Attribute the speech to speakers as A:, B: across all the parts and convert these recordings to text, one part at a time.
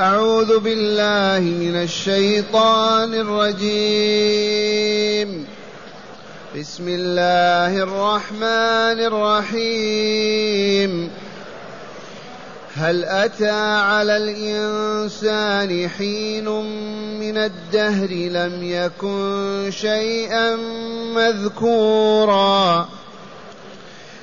A: أعوذ بالله من الشيطان الرجيم. بسم الله الرحمن الرحيم. هل أتى على الإنسان حين من الدهر لم يكن شيئا مذكورا؟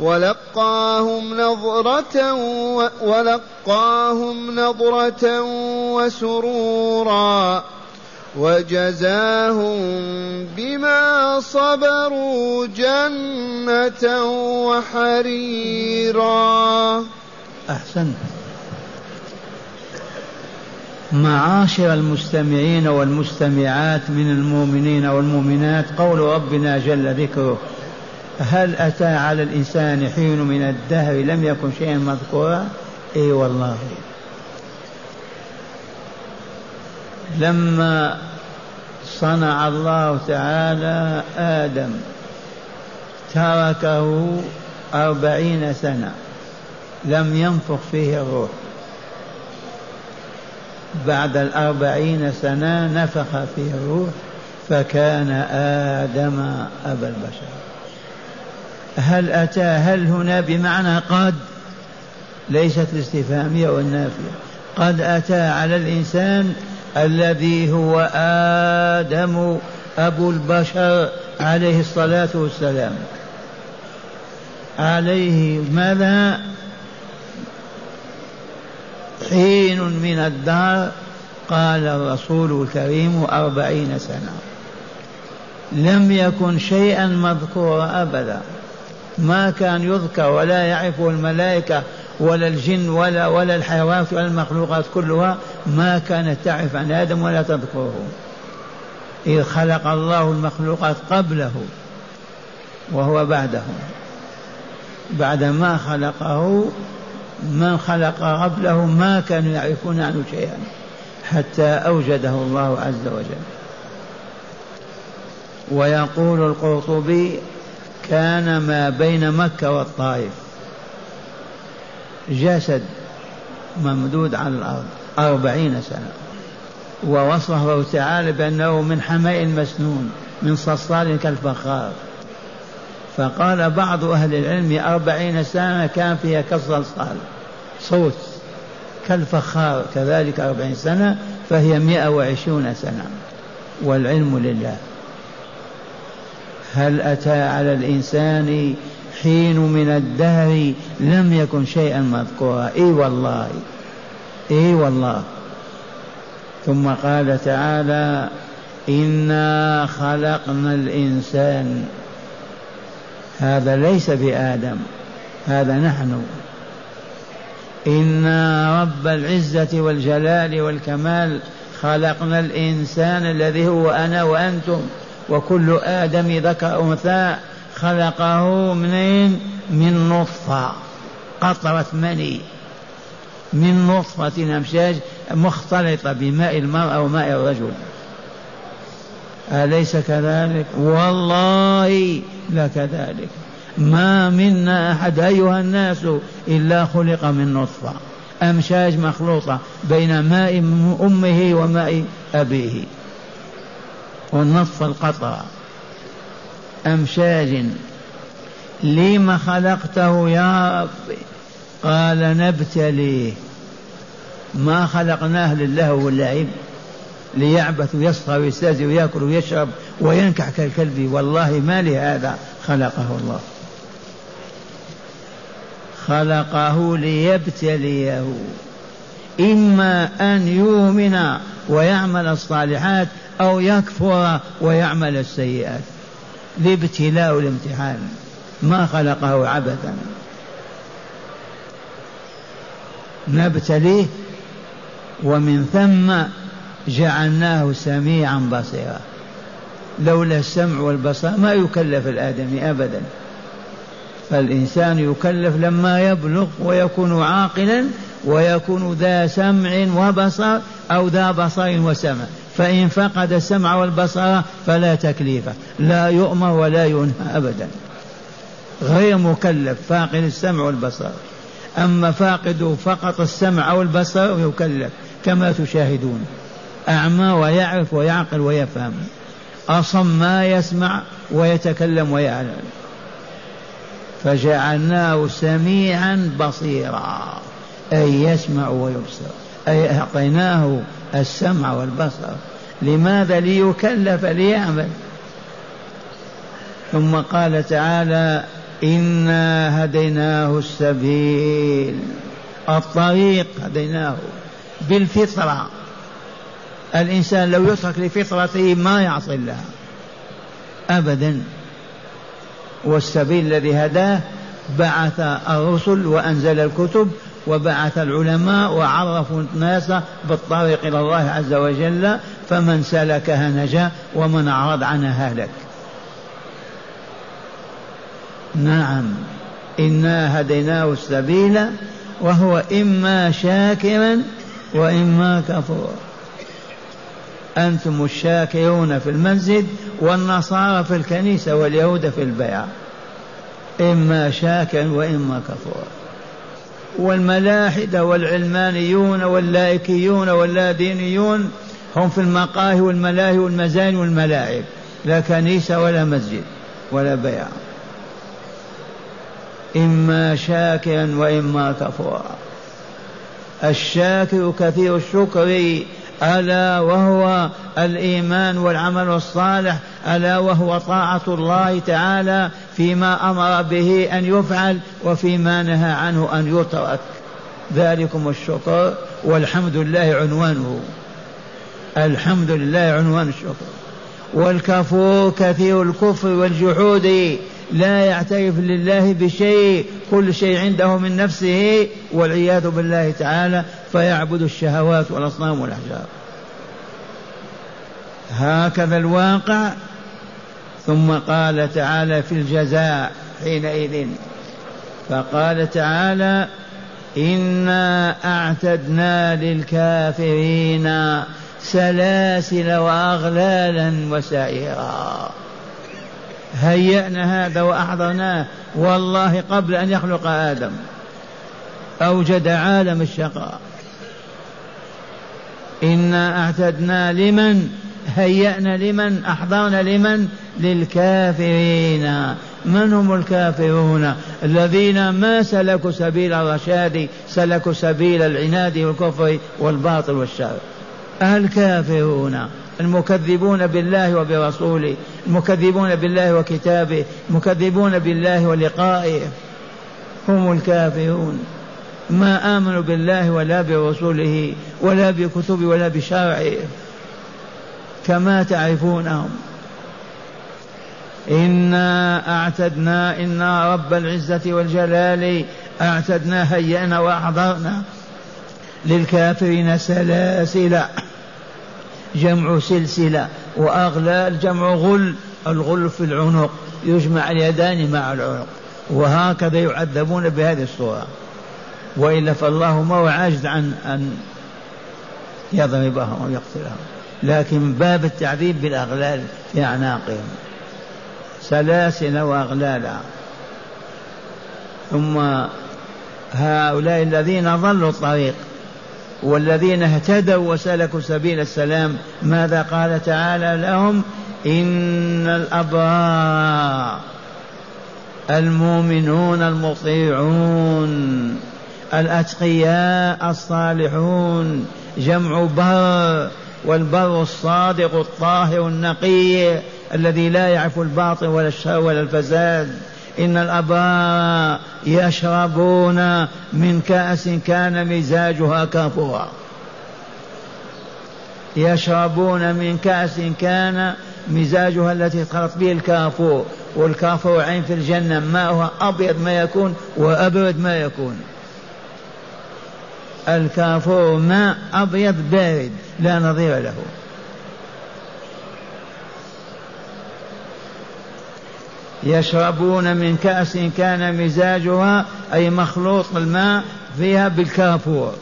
A: ولقاهم نظرة ولقاهم نظرة وسرورا وجزاهم بما صبروا جنة وحريرا.
B: أحسنت معاشر المستمعين والمستمعات من المؤمنين والمؤمنات قول ربنا جل ذكره. هل أتى على الإنسان حين من الدهر لم يكن شيئا مذكورا؟ إي والله. لما صنع الله تعالى آدم تركه أربعين سنة لم ينفخ فيه الروح. بعد الأربعين سنة نفخ فيه الروح فكان آدم أبا البشر. هل أتى هل هنا بمعنى قد ليست الاستفهامية والنافية. قد أتى على الإنسان الذي هو آدم أبو البشر عليه الصلاة والسلام. عليه ماذا؟ حين من الدار قال الرسول الكريم أربعين سنة. لم يكن شيئا مذكورا أبدا. ما كان يذكر ولا يعرفه الملائكة ولا الجن ولا ولا الحيوانات ولا المخلوقات كلها ما كانت تعرف عن آدم ولا تذكره. إذ خلق الله المخلوقات قبله وهو بعده. بعد ما خلقه من خلق قبله ما كانوا يعرفون عنه شيئا حتى أوجده الله عز وجل. ويقول القرطبي كان ما بين مكة والطائف. جسد ممدود على الأرض أربعين سنة. ووصفه تعالى بأنه من حماء مسنون من صلصال كالفخار. فقال بعض أهل العلم أربعين سنة كان فيها كالصلصال. صوت كالفخار كذلك أربعين سنة فهي مئة وعشرون سنة. والعلم لله. هل أتى على الإنسان حين من الدهر لم يكن شيئا مذكورا؟ إي والله إي والله. ثم قال تعالى انا خلقنا الإنسان. هذا ليس بآدم هذا نحن. إنا رب العزة والجلال والكمال خلقنا الإنسان الذي هو أنا وأنتم. وكل آدم ذكر أنثى خلقه منين؟ من نطفة. قطرة مني. من نطفة أمشاج مختلطة بماء المرأة وماء الرجل. أليس كذلك؟ والله لكذلك ما منا أحد أيها الناس إلا خلق من نطفة. أمشاج مخلوطة بين ماء أمه وماء أبيه. والنطفة القطرة أمشاج لم خلقته يا رب قال نبتليه ما خلقناه لله واللعب ليعبث ويصفى ويستهزئ ويأكل ويشرب وينكح كالكلب. والله ما لهذا خلقه الله. خلقه ليبتليه. إما أن يؤمن ويعمل الصالحات أو يكفر ويعمل السيئات. الابتلاء والامتحان ما خلقه عبثا. نبتليه ومن ثم جعلناه سميعا بصيرا. لولا السمع والبصر ما يكلف الآدمي أبدا. فالإنسان يكلف لما يبلغ ويكون عاقلا ويكون ذا سمع وبصر أو ذا بصر وسمع. فإن فقد السمع والبصر فلا تكليف لا يؤمر ولا ينهى أبدا. غير مكلف فاقد السمع والبصر. أما فاقد فقط السمع والبصر يكلف كما تشاهدون. أعمى ويعرف ويعقل ويفهم. أصم ما يسمع ويتكلم ويعلم. فجعلناه سميعا بصيرا أي يسمع ويبصر أي أعطيناه السمع والبصر. لماذا ليكلف ليعمل؟ ثم قال تعالى إنا هديناه السبيل. الطريق هديناه بالفطرة. الإنسان لو يترك لفطرته ما يعصي الله. أبدا. والسبيل الذي هداه بعث الرسل وأنزل الكتب وبعث العلماء وعرفوا الناس بالطريق إلى الله عز وجل فمن سلكها نجا ومن أعرض عنها هلك. نعم إنا هديناه السبيل وهو إما شاكرا وإما كفورا. أنتم الشاكرون في المسجد والنصارى في الكنيسة واليهود في البيع. إما شاكرا وإما كفورا. والملاحدة والعلمانيون واللائكيون واللادينيون هم في المقاهي والملاهي والمزاني والملاعب لا كنيسة ولا مسجد ولا بيع. إما شاكرا وإما كفورا. الشاكر كثير الشكر ألا وهو الإيمان والعمل الصالح ألا وهو طاعة الله تعالى فيما أمر به أن يفعل وفيما نهى عنه أن يترك. ذلكم الشكر والحمد لله عنوانه. الحمد لله عنوان الشكر. والكفور كثير الكفر والجحود لا يعترف لله بشيء. كل شيء عنده من نفسه والعياذ بالله تعالى فيعبد الشهوات والأصنام والأحجار. هكذا الواقع ثم قال تعالى في الجزاء حينئذ. فقال تعالى انا اعتدنا للكافرين سلاسل واغلالا وسعيرا هيأنا هذا وأحضرناه. والله قبل أن يخلق آدم. أوجد عالم الشقاء. إنا أعتدنا لمن هيأنا لمن؟ أحضرنا لمن؟ للكافرين. من هم الكافرون؟ الذين ما سلكوا سبيل الرشاد سلكوا سبيل العناد والكفر والباطل والشر. الكافرون. المكذبون بالله وبرسوله المكذبون بالله وكتابه المكذبون بالله ولقائه. هم الكافرون. ما آمنوا بالله ولا برسوله ولا بكتب ولا بشرعه. كما تعرفونهم إنا أعتدنا إنا رب العزة والجلال أعتدنا هيأنا وأحضرنا للكافرين سلاسل جمع سلسلة وأغلال جمع غل الغل في العنق يجمع اليدان مع العنق وهكذا يعذبون بهذه الصورة. وإلا فالله ما هو عاجز عن أن يضربهم أو يقتلهم لكن باب التعذيب بالأغلال في أعناقهم. سلاسل وأغلالا. ثم هؤلاء الذين ضلوا الطريق والذين اهتدوا وسلكوا سبيل السلام ماذا قال تعالى لهم؟ إن الأبرار المؤمنون المطيعون الأتقياء الصالحون جمع بر والبر الصادق الطاهر النقي الذي لا يعرف الباطل ولا الشر ولا الفساد. إن الأبرار يشربون من كأس كان مزاجها كافورا يشربون من كأس كان مزاجها التي خلط به الكافور والكافور عين في الجنة ماؤها أبيض ما يكون وأبرد ما يكون. الكافور ماء أبيض بارد لا نظير له. يشربون من كأس كان مزاجها أي مخلوط الماء فيها بالكافور.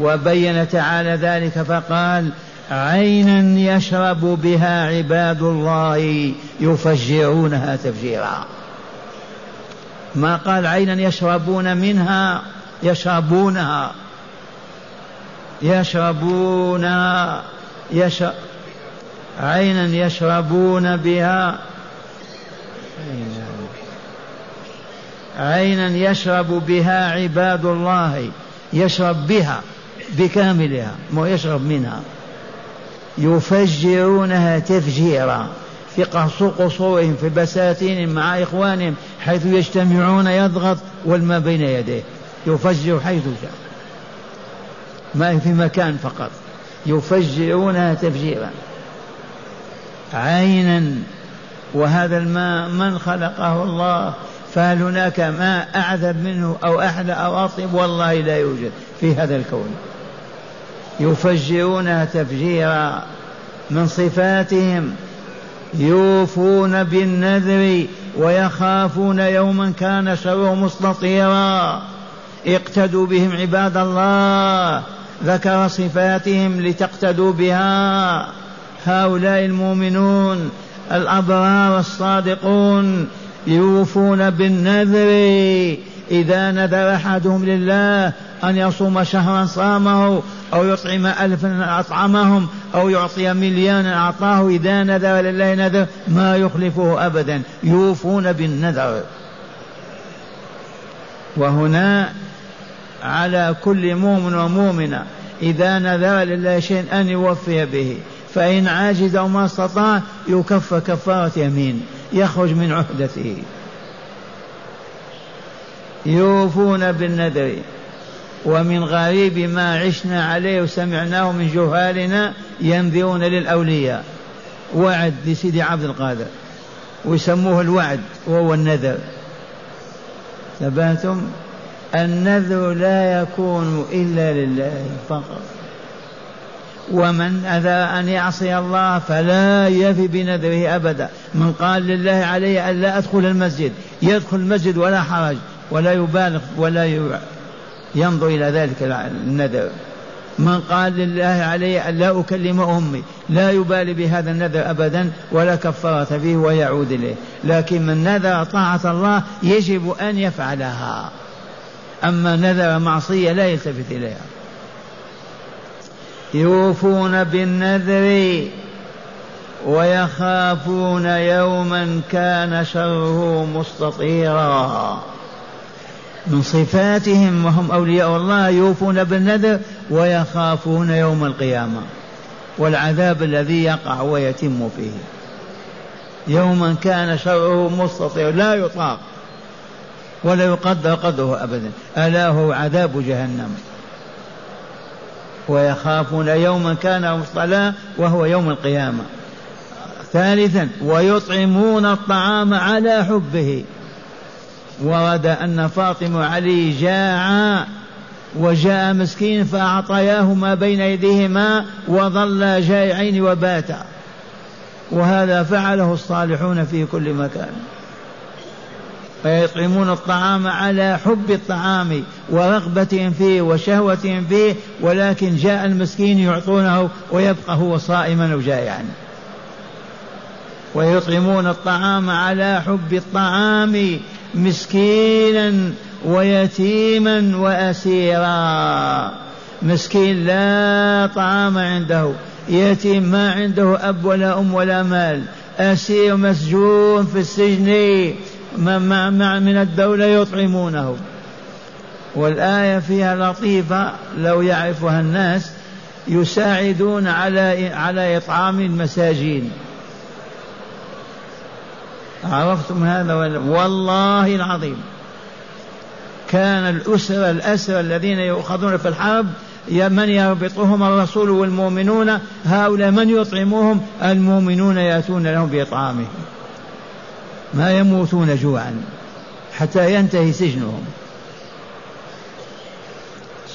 B: وبين تعالى ذلك فقال عينا يشرب بها عباد الله يفجرونها تفجيرا. ما قال عينا يشربون منها يشربونها. يشربونها يشرب عينا يشربون بها. عينا يشرب بها عباد الله يشرب بها بكاملها مو يشرب منها. يفجرونها تفجيرا. في قصورهم في بساتين مع إخوانهم حيث يجتمعون يضغط والماء بين يديه. يفجر حيث شاء. ما في مكان فقط. يفجرونها تفجيرا. عينا. وهذا الماء من خلقه الله؟ فهل هناك ماء أعذب منه أو أحلى أو أطيب؟ والله لا يوجد في هذا الكون. يفجرونها تفجيرا من صفاتهم. يوفون بالنذر ويخافون يوما كان شره مستطيرا. اقتدوا بهم عباد الله ذكر صفاتهم لتقتدوا بها. هؤلاء المؤمنون الأبرار الصادقون يوفون بالنذر. إذا نذر أحدهم لله أن يصوم شهرا صامه أو يطعم ألفا أطعمهم أو يعطي مليانا أعطاه إذا نذر لله نذر ما يخلفه أبدا. يوفون بالنذر. وهنا على كل مؤمن ومؤمنة إذا نذر لله شيء أن يوفي به فإن عاجز أو ما استطاع يكف كفارة يمين يخرج من عهدته. يوفون بالنذر. ومن غريب ما عشنا عليه وسمعناه من جهالنا ينذرون للأولياء. وعد لسيدي عبد القادر. ويسموه الوعد وهو النذر. ثباتم النذر لا يكون إلا لله فقط. ومن أذى أن يعصي الله فلا يفي بنذره أبدا. من قال لله علي أن لا أدخل المسجد. يدخل المسجد ولا حرج ولا يبالغ ولا ينظر إلى ذلك النذر. من قال لله علي أن لا أكلم أمي لا يبالي بهذا النذر أبدا ولا كفارة فيه ويعود إليه. لكن من نذر طاعة الله يجب أن يفعلها. أما نذر معصية لا يلتفت إليها. يوفون بالنذر ويخافون يوما كان شره مستطيرا. من صفاتهم وهم أولياء الله يوفون بالنذر ويخافون يوم القيامة والعذاب الذي يقع ويتم فيه. يوما كان شره مستطير لا يطاق ولا يقدر قدره أبدا. ألا هو عذاب جهنم. ويخافون يوما كان مصطلى وهو يوم القيامة. ثالثا ويطعمون الطعام على حبه. ورد أن فاطمة وعلي جاعا وجاء مسكين فأعطياه ما بين أيديهما وظل جائعين وباتا. وهذا فعله الصالحون في كل مكان. فيطعمون الطعام على حب الطعام ورغبتهم فيه وشهوتهم فيه ولكن جاء المسكين يعطونه ويبقى هو صائما وجائعا. ويطعمون الطعام على حب الطعام مسكينا ويتيما وأسيرا. مسكين لا طعام عنده يتيم ما عنده أب ولا أم ولا مال. أسير مسجون في السجن من الدولة يطعمونه. والآية فيها لطيفة لو يعرفها الناس يساعدون على على إطعام المساجين. عرفتم هذا والله العظيم. كان الأسرى الأسرى الذين يؤخذون في الحرب من يربطهم الرسول والمؤمنون؟ هؤلاء من يطعمهم؟ المؤمنون يأتون لهم بإطعامهم. ما يموتون جوعا حتى ينتهي سجنهم.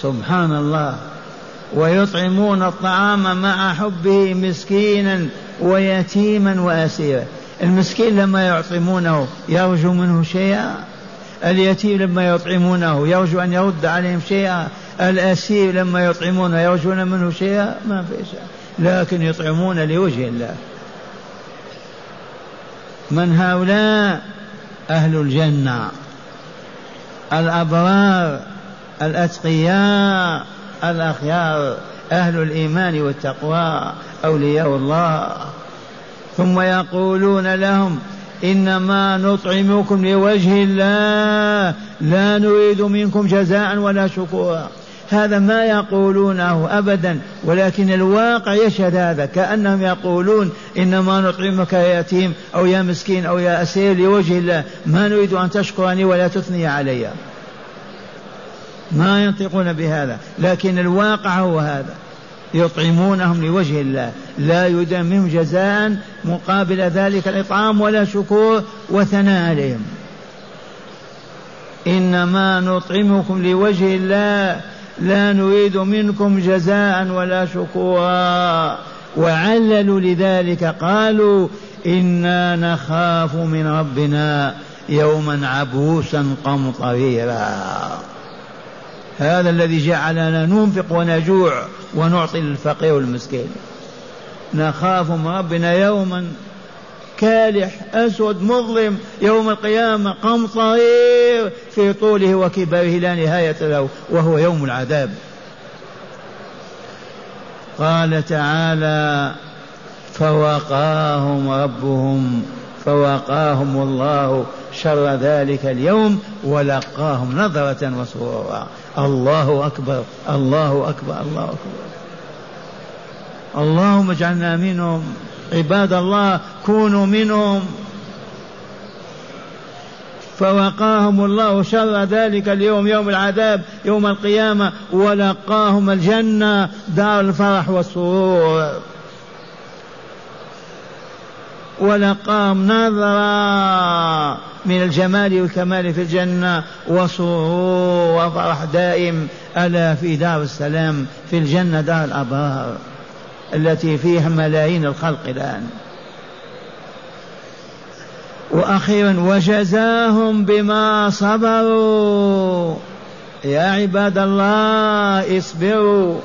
B: سبحان الله. ويطعمون الطعام مع حبه مسكينا ويتيما واسيرا. المسكين لما يعطمونه يرجو منه شيئا اليتيم لما يطعمونه يرجو أن يرد عليهم شيئا الأسير لما يطعمونه يرجون منه شيئا ما في شيء. لكن يطعمون لوجه الله. من هؤلاء؟ أهل الجنة. الأبرار الأتقياء الأخيار أهل الإيمان والتقوى أولياء الله. ثم يقولون لهم إنما نطعمكم لوجه الله لا نريد منكم جزاء ولا شكورا. هذا ما يقولونه أبدا ولكن الواقع يشهد هذا كأنهم يقولون إنما نطعمك يا يتيم أو يا مسكين أو يا أسير لوجه الله ما نريد أن تشكرني ولا تثني علي. ما ينطقون بهذا لكن الواقع هو هذا. يطعمونهم لوجه الله. لا يريد منهم جزاء مقابل ذلك الإطعام ولا شكور وثناء عليهم. إنما نطعمكم لوجه الله. لا نريد منكم جزاء ولا شكورا. وعللوا لذلك. قالوا إنا نخاف من ربنا يوما عبوسا قمطريرا. هذا الذي جعلنا ننفق ونجوع. ونعطي للفقير والمسكين. نخاف من ربنا يوما كالح أسود مظلم يوم القيامة قمطرير في طوله وكبره لا نهاية له وهو يوم العذاب. قال تعالى فوقاهم ربهم فوقاهم الله شر ذلك اليوم ولقاهم نظرة وسرورا. الله أكبر الله أكبر الله أكبر. اللهم اجعلنا منهم عباد الله كونوا منهم. فوقاهم الله شر ذلك اليوم يوم العذاب يوم القيامة ولقاهم الجنة دار الفرح والسرور. ولقاهم نظرة من الجمال والكمال في الجنة وسرور وفرح دائم ألا في دار السلام في الجنة دار الأبرار التي فيها ملايين الخلق الآن. وأخيرا وجزاهم بما صبروا. يا عباد الله اصبروا.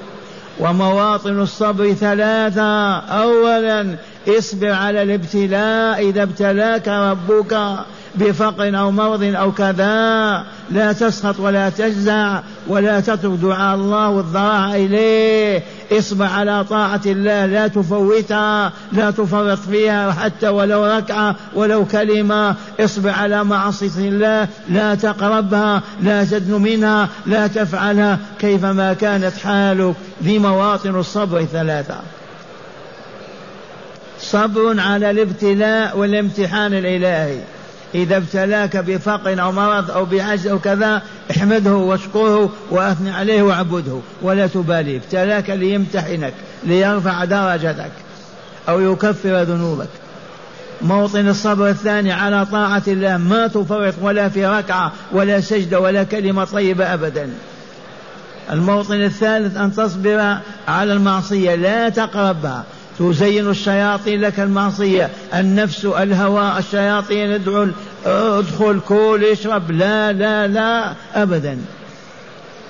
B: ومواطن الصبر ثلاثة أولا اصبر على الابتلاء إذا ابتلاك ربك بفقر أو مرض أو كذا. لا تسخط ولا تجزع ولا تترك دعاء الله والضراع إليه. اصبر على طاعة الله لا تفوتها لا تفرط فيها حتى ولو ركعة ولو كلمة. اصبر على معصية الله لا تقربها لا تدن منها لا تفعلها كيفما كانت حالك. ذي مواطن الصبر ثلاثة. صبر على الابتلاء والامتحان الإلهي. إذا ابتلاك بفقر أو مرض أو بعجز أو كذا احمده واشكره وأثني عليه واعبده ولا تبالي. ابتلاك ليمتحنك ليرفع درجتك أو يكفر ذنوبك. موطن الصبر الثاني على طاعة الله. ما تفرط ولا في ركعة ولا سجدة ولا كلمة طيبة أبدا. الموطن الثالث أن تصبر على المعصية. لا تقربها تزين الشياطين لك المعصية. النفس الهوى الشياطين ادعوا ادخل كل اشرب. لا لا لا أبدا.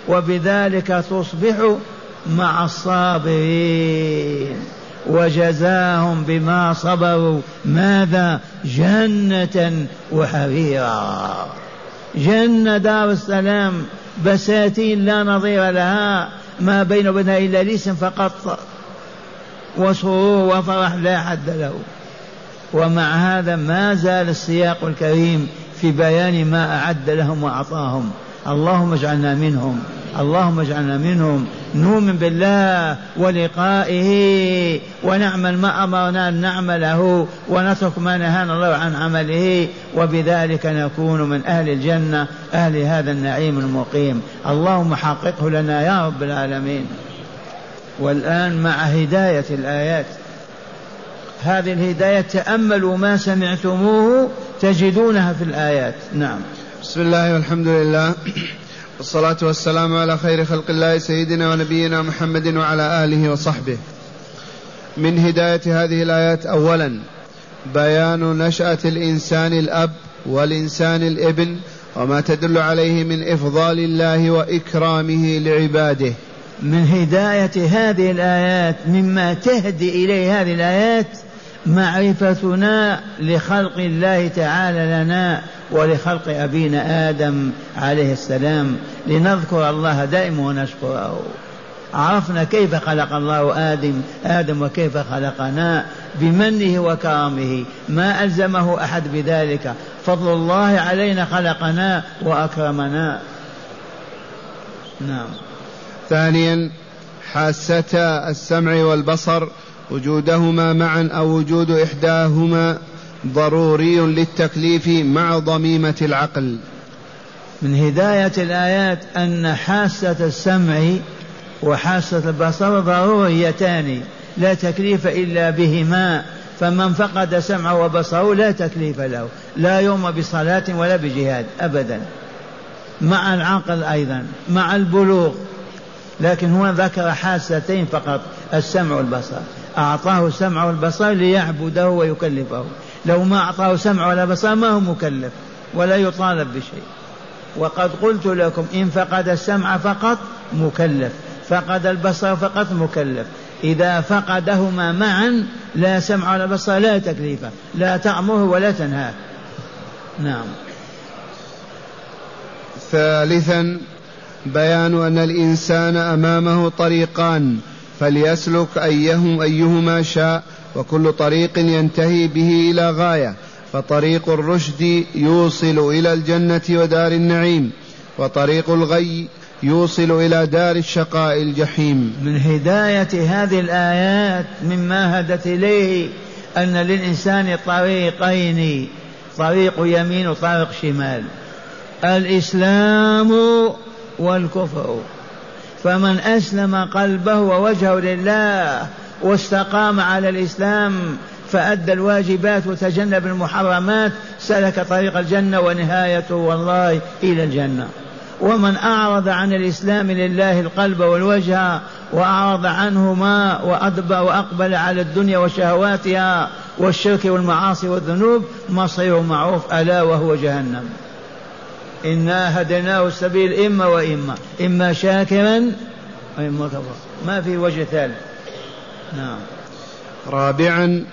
B: وبذلك تصبح مع الصابرين. وجزاهم بما صبروا. ماذا؟ جنة وحريرا. جنة دار السلام. بساتين لا نظير لها. ما بين وبينها إلا الاسم فقط وسرور وفرح لا حد له. ومع هذا ما زال السياق الكريم في بيان ما أعد لهم وأعطاهم. اللهم اجعلنا منهم. اللهم اجعلنا منهم. نؤمن بالله ولقائه ونعمل ما أمرنا أن نعمله ونترك ما نهانا الله عن عمله. وبذلك نكون من أهل الجنة أهل هذا النعيم المقيم. اللهم حققه لنا يا رب العالمين. والآن مع هداية الآيات. هذه الهداية تأملوا ما سمعتموه تجدونها في الآيات. نعم.
A: بسم الله والحمد لله. والصلاة والسلام على خير خلق الله سيدنا ونبينا محمد وعلى آله وصحبه. من هداية هذه الآيات أولا بيان نشأة الإنسان الأب والإنسان الإبن وما تدل عليه من إفضال الله وإكرامه لعباده.
B: من هداية هذه الآيات مما تهدي إليه هذه الآيات معرفتنا لخلق الله تعالى لنا ولخلق أبينا آدم عليه السلام. لنذكر الله دائما ونشكره. عرفنا كيف خلق الله آدم آدم وكيف خلقنا بمنه وكرمه. ما ألزمه أحد بذلك. فضل الله علينا خلقنا وأكرمنا.
A: نعم. ثانيا حاستا السمع والبصر وجودهما معا أو وجود إحداهما ضروري للتكليف مع ضميمة العقل.
B: من هداية الآيات أن حاسة السمع وحاسة البصر ضروريتان لا تكليف إلا بهما فمن فقد سمعه وبصره لا تكليف له لا يوم بصلاة ولا بجهاد أبدا. مع العقل أيضا مع البلوغ لكن هو ذكر حاستين فقط السمع والبصر. أعطاه السمع والبصر ليعبده ويكلفه. لو ما أعطاه سمع ولا بصر ما هو مكلف ولا يطالب بشيء. وقد قلت لكم إن فقد السمع فقط مكلف فقد البصر فقط مكلف. إذا فقدهما معا لا سمع ولا بصر لا تكليف لا تأمره ولا تنهاه. نعم.
A: ثالثا بيان أن الإنسان أمامه طريقان فليسلك أيهم أيهما شاء وكل طريق ينتهي به إلى غاية فطريق الرشد يوصل إلى الجنة ودار النعيم وطريق الغي يوصل إلى دار الشقاء الجحيم.
B: من هداية هذه الآيات مما هدت إليه أن للإنسان طريقين طريق يمين وطريق شمال. الإسلام والكفر. فمن أسلم قلبه ووجهه لله واستقام على الإسلام فأدى الواجبات وتجنب المحرمات سلك طريق الجنة ونهايته والله إلى الجنة. ومن أعرض عن الإسلام لله القلب والوجه وأعرض عنهما وأدبر وأقبل على الدنيا وشهواتها والشرك والمعاصي والذنوب مصيره معروف ألا وهو جهنم. إنا هديناه السبيل إما وإما إما شاكرا وإما كفر ما في وجه ثالث. نعم.
A: رابعا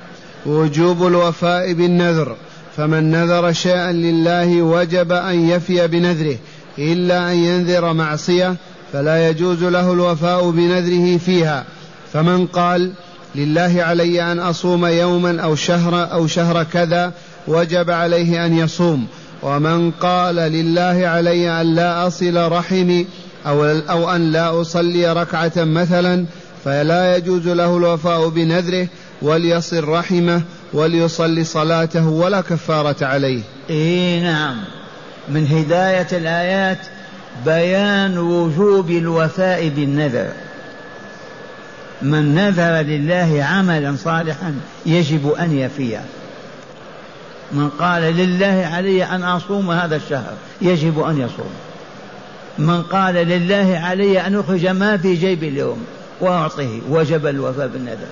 A: وجوب الوفاء بالنذر فمن نذر شيئا لله وجب أن يفي بنذره إلا أن ينذر معصية فلا يجوز له الوفاء بنذره فيها. فمن قال لله علي أن أصوم يوما أو شهر أو شهر كذا وجب عليه أن يصوم. ومن قال لله علي أن لا أصل رحمي أو, أو أن لا أصلي ركعة مثلا فلا يجوز له الوفاء بنذره وليصل رحمه وليصلي صلاته ولا كفارة عليه.
B: اي نعم. من هداية الآيات بيان وجوب الوفاء بالنذر. من نذر لله عملا صالحا يجب أن يفيه من قال لله علي أن أصوم هذا الشهر يجب أن يصوم. من قال لله علي أن أخرج ما في جيبي اليوم وأعطيه وجب الوفاء بالنذر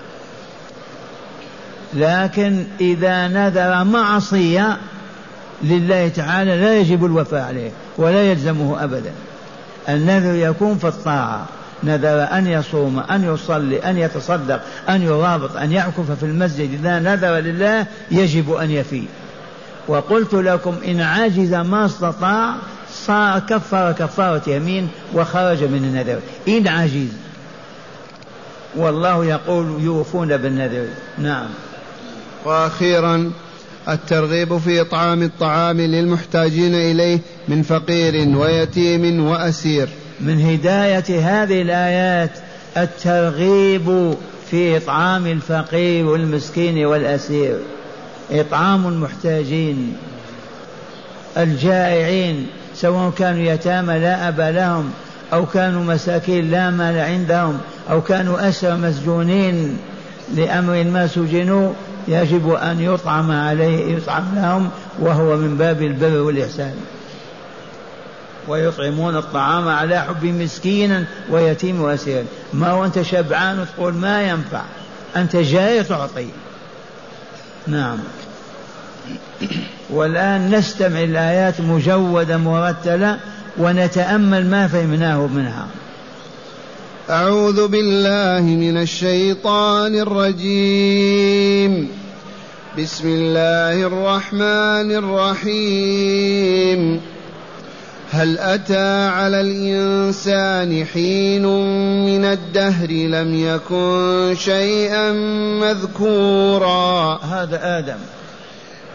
B: لكن إذا نذر معصية لله تعالى لا يجب الوفاء عليه ولا يلزمه أبدا. النذر يكون في الطاعة. نذر أن يصوم أن يصلي أن يتصدق أن يرابط أن يعكف في المسجد. إذا نذر لله يجب أن يفي. وقلت لكم إن عجز ما استطاع صار كفر كفارة يمين وخرج من النذر. إن عجز والله يقول يوفون بالنذر. نعم.
A: وأخيرا الترغيب في اطعام الطعام للمحتاجين إليه من فقير ويتيم وأسير.
B: من هداية هذه الآيات الترغيب في اطعام الفقير والمسكين والأسير. إطعام المحتاجين الجائعين سواء كانوا يتامى لا ابا لهم أو كانوا مساكين لا مال عندهم أو كانوا أسرى مسجونين لأمر ما سجنوا يجب أن يطعم عليه يطعم لهم وهو من باب البر والإحسان. ويطعمون الطعام على حب مسكينا ويتيم وأسير ما هو أنت شبعان وتقول ما ينفع؟ أنت جاي تعطي. نعم. والآن نستمع الآيات مجودة مرتلة ونتأمل ما فهمناه منها.
A: أعوذ بالله من الشيطان الرجيم. بسم الله الرحمن الرحيم. هل أتى على الإنسان حين من الدهر لم يكن شيئا مذكورا؟
B: هذا آدم.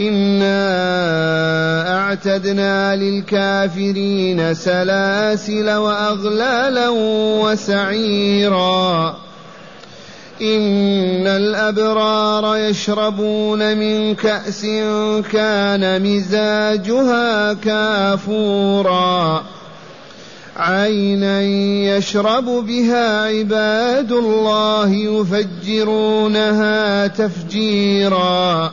A: إنا أعتدنا للكافرين سلاسل وأغلالا وسعيرا إن الأبرار يشربون من كأس كان مزاجها كافورا عينا يشرب بها عباد الله يفجرونها تفجيرا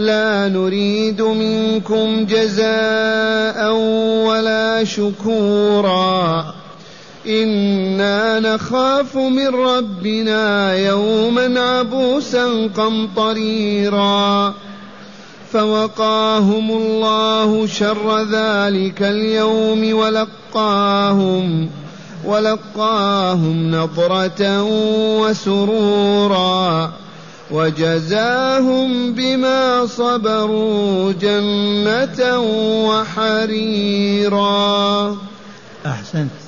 A: لا نريد منكم جزاء ولا شكورا. إنا نخاف من ربنا يوما عبوسا قمطريرا. فوقاهم الله شر ذلك اليوم ولقاهم ولقاهم نضرة وسرورا. وجزاهم بما صبروا جنة وحريرا.
B: أحسنت.